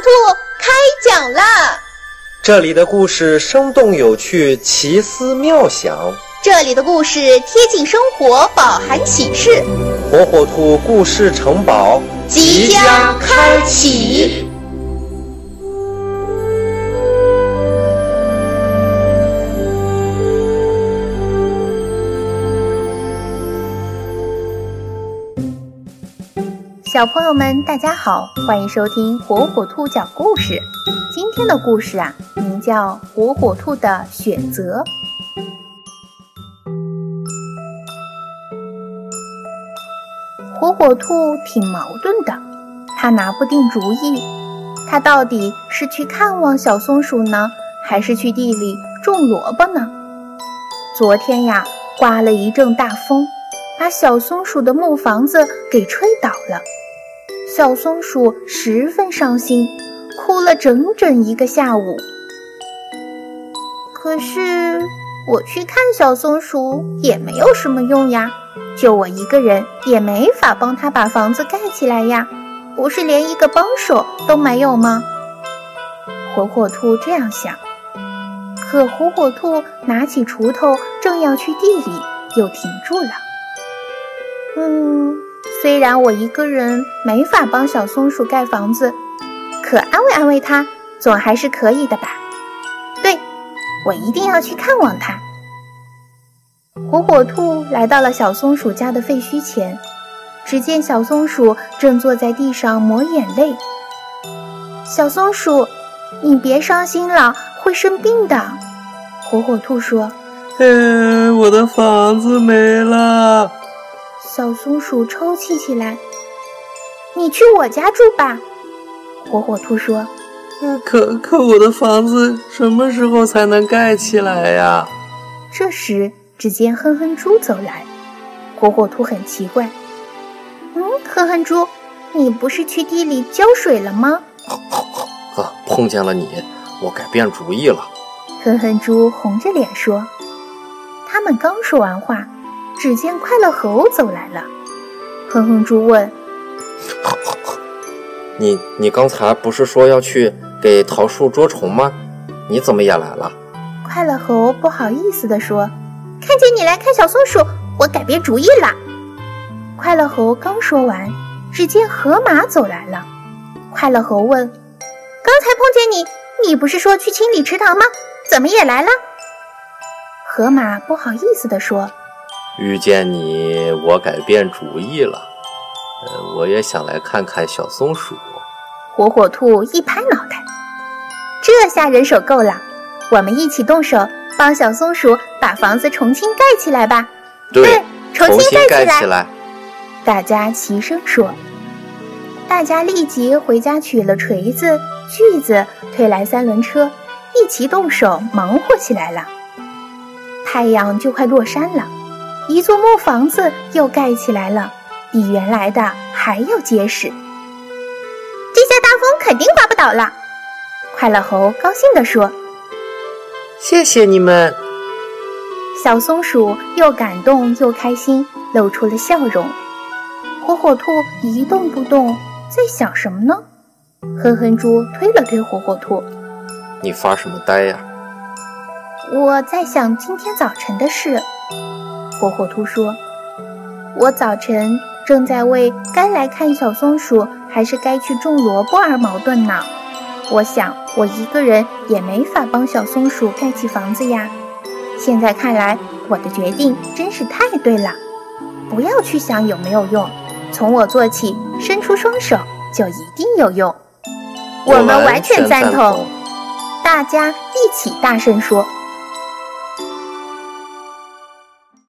兔开讲啦这里的故事生动有趣奇思妙想。这里的故事贴近生活饱含启示。火火兔故事城堡即将开启。小朋友们，大家好，欢迎收听火火兔讲故事。今天的故事啊，名叫《火火兔的选择》。火火兔挺矛盾的，他拿不定主意，他到底是去看望小松鼠呢，还是去地里种萝卜呢？昨天呀，刮了一阵大风，把小松鼠的木房子给吹倒了。小松鼠十分伤心，哭了整整一个下午。可是我去看小松鼠也没有什么用呀，就我一个人也没法帮他把房子盖起来呀，不是连一个帮手都没有吗？火火兔这样想。可火火兔拿起锄头正要去地里，又停住了。嗯。虽然我一个人没法帮小松鼠盖房子，可安慰安慰它总还是可以的吧？对，我一定要去看望它。火火兔来到了小松鼠家的废墟前，只见小松鼠正坐在地上抹眼泪。小松鼠，你别伤心了，会生病的。火火兔说：“哎，我的房子没了。”小松鼠抽泣起来：“你去我家住吧。”火火兔说：“可可，我的房子什么时候才能盖起来呀？”这时，只见哼哼猪走来。火火兔很奇怪：“嗯，哼哼猪，你不是去地里浇水了吗？”“啊，碰见了你，我改变主意了。”哼哼猪红着脸说。他们刚说完话。只见快乐猴走来了，哼哼猪问：“你你刚才不是说要去给桃树捉虫吗？你怎么也来了？”快乐猴不好意思地说：“看见你来看小松鼠，我改变主意了。”快乐猴刚说完，只见河马走来了。快乐猴问：“刚才碰见你，你不是说去清理池塘吗？怎么也来了？”河马不好意思地说。遇见你，我改变主意了。呃，我也想来看看小松鼠。火火兔一拍脑袋，这下人手够了，我们一起动手，帮小松鼠把房子重新盖起来吧。对，重新盖起来。大家齐声说。大家立即回家取了锤子、锯子，推来三轮车，一齐动手忙活起来了。太阳就快落山了。一座木房子又盖起来了，比原来的还要结实。这下大风肯定刮不倒了。快乐猴高兴地说：“谢谢你们。”小松鼠又感动又开心，露出了笑容。火火兔一动不动，在想什么呢？哼哼猪推了推火火兔：“你发什么呆呀？”我在想今天早晨的事。火火兔说：“我早晨正在为该来看小松鼠还是该去种萝卜而矛盾呢。我想我一个人也没法帮小松鼠盖起房子呀。现在看来，我的决定真是太对了。不要去想有没有用，从我做起，伸出双手就一定有用。我们完全赞同。大家一起大声说。